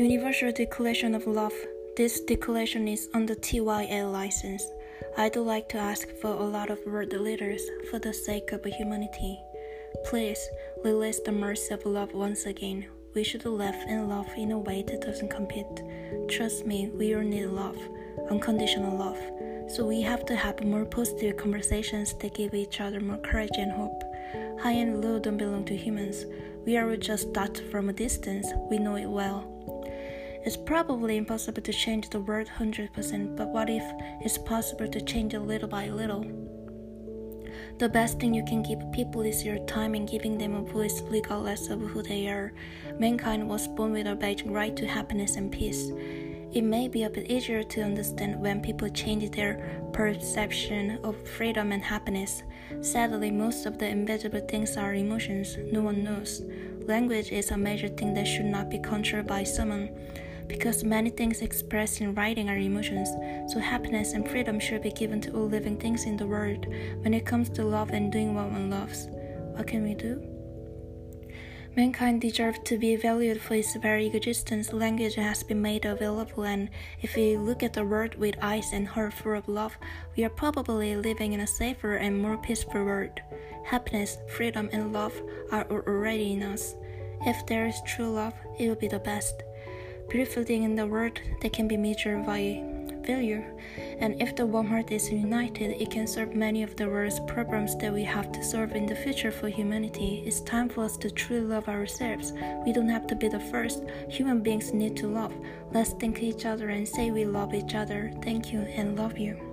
Universal Declaration of Love. This declaration is under TYL license. I'd like to ask for a lot of world leaders for the sake of humanity. Please release the mercy of love once again. We should live and love in a way that doesn't compete. Trust me, we all need love, unconditional love. So we have to have more positive conversations that give each other more courage and hope. High and low don't belong to humans. We are just dots from a distance. We know it well. It's probably impossible to change the world 100%, but what if it's possible to change it little by little? The best thing you can give people is your time and giving them a voice regardless of who they are. Mankind was born with a basic right to happiness and peace. It may be a bit easier to understand when people change their perception of freedom and happiness. Sadly, most of the invisible things are emotions no one knows. Language is a major thing that should not be controlled by someone because many things expressed in writing are emotions, so happiness and freedom should be given to all living things in the world when it comes to love and doing what one loves. What can we do? Mankind deserves to be valued for its very existence. Language has been made available, and if we look at the world with eyes and heart full of love, we are probably living in a safer and more peaceful world. Happiness, freedom, and love are already in us. If there is true love, it will be the best beautiful thing in the world that can be measured by value. And if the warm heart is united, it can solve many of the world's problems that we have to solve in the future for humanity. It's time for us to truly love ourselves. We don't have to be the first. Human beings need to love. Let's thank each other and say we love each other. Thank you and love you.